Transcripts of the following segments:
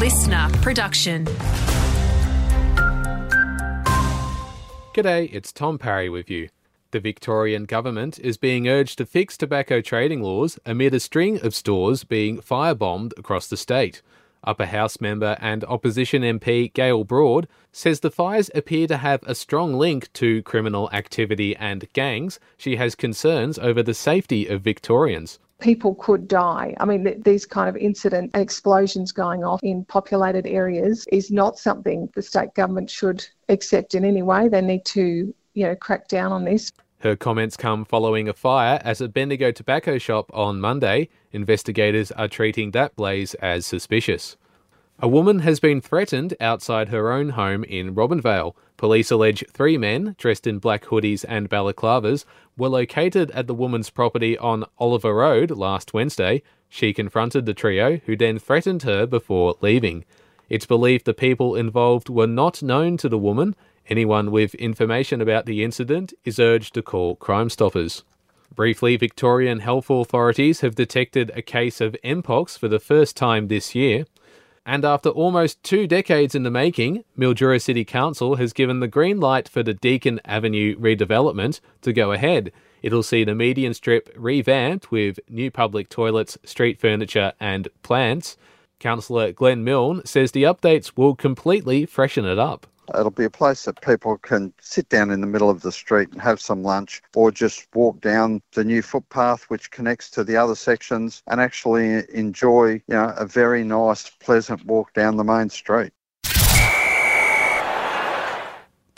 listener production. G'day, it's Tom Parry with you. The Victorian government is being urged to fix tobacco trading laws amid a string of stores being firebombed across the state. Upper House member and opposition MP Gaelle Broad says the fires appear to have a strong link to criminal activity and gangs. She has concerns over the safety of Victorians people could die. I mean, th- these kind of incident explosions going off in populated areas is not something the state government should accept in any way. They need to, you know, crack down on this. Her comments come following a fire at a Bendigo tobacco shop on Monday. Investigators are treating that blaze as suspicious. A woman has been threatened outside her own home in Robinvale. Police allege three men, dressed in black hoodies and balaclavas, were located at the woman's property on Oliver Road last Wednesday. She confronted the trio, who then threatened her before leaving. It's believed the people involved were not known to the woman. Anyone with information about the incident is urged to call Crime Stoppers. Briefly, Victorian health authorities have detected a case of Mpox for the first time this year. And after almost two decades in the making, Mildura City Council has given the green light for the Deakin Avenue redevelopment to go ahead. It'll see the median strip revamped with new public toilets, street furniture, and plants. Councillor Glenn Milne says the updates will completely freshen it up. It'll be a place that people can sit down in the middle of the street and have some lunch or just walk down the new footpath which connects to the other sections and actually enjoy, you know, a very nice, pleasant walk down the main street.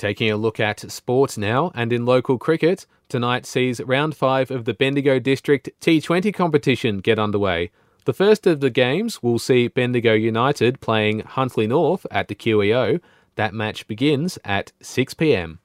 Taking a look at sports now, and in local cricket, tonight sees round five of the Bendigo District T20 competition get underway. The first of the games will see Bendigo United playing Huntly North at the QEO. That match begins at 6 pm.